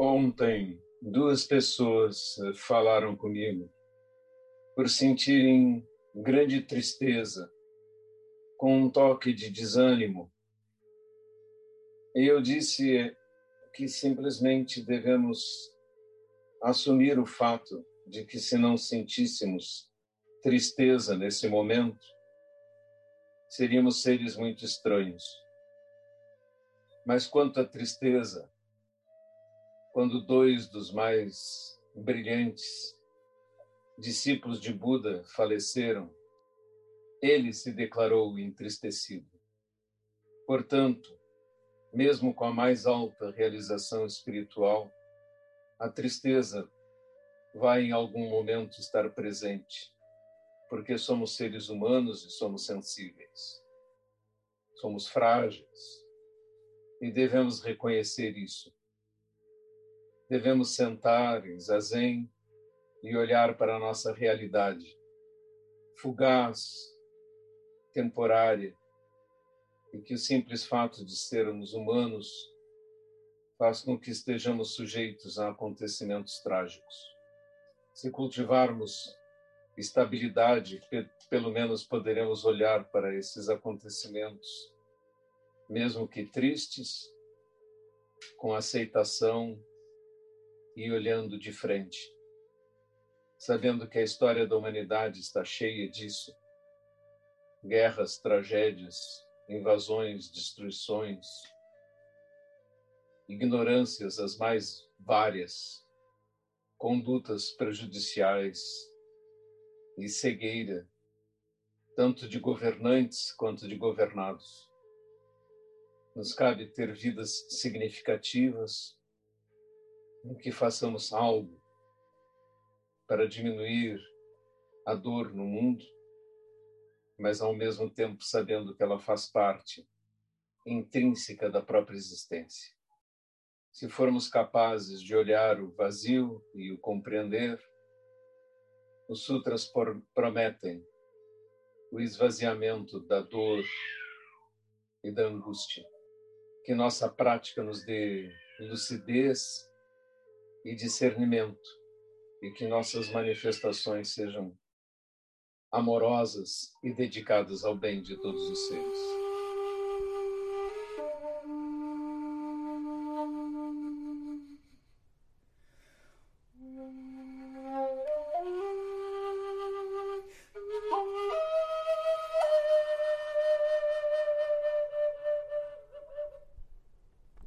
Ontem, duas pessoas eh, falaram comigo por sentirem grande tristeza, com um toque de desânimo. E eu disse que simplesmente devemos assumir o fato de que, se não sentíssemos tristeza nesse momento, seríamos seres muito estranhos. Mas quanto à tristeza, quando dois dos mais brilhantes discípulos de Buda faleceram, ele se declarou entristecido. Portanto, mesmo com a mais alta realização espiritual, a tristeza vai em algum momento estar presente, porque somos seres humanos e somos sensíveis. Somos frágeis e devemos reconhecer isso devemos sentar em zazen e olhar para a nossa realidade, fugaz, temporária, e que o simples fato de sermos humanos faz com que estejamos sujeitos a acontecimentos trágicos. Se cultivarmos estabilidade, pelo menos poderemos olhar para esses acontecimentos, mesmo que tristes, com aceitação e olhando de frente, sabendo que a história da humanidade está cheia disso guerras, tragédias, invasões, destruições, ignorâncias as mais várias, condutas prejudiciais e cegueira, tanto de governantes quanto de governados. Nos cabe ter vidas significativas, em que façamos algo para diminuir a dor no mundo, mas ao mesmo tempo sabendo que ela faz parte intrínseca da própria existência. Se formos capazes de olhar o vazio e o compreender, os sutras prometem o esvaziamento da dor e da angústia. Que nossa prática nos dê lucidez e discernimento, e que nossas manifestações sejam amorosas e dedicadas ao bem de todos os seres.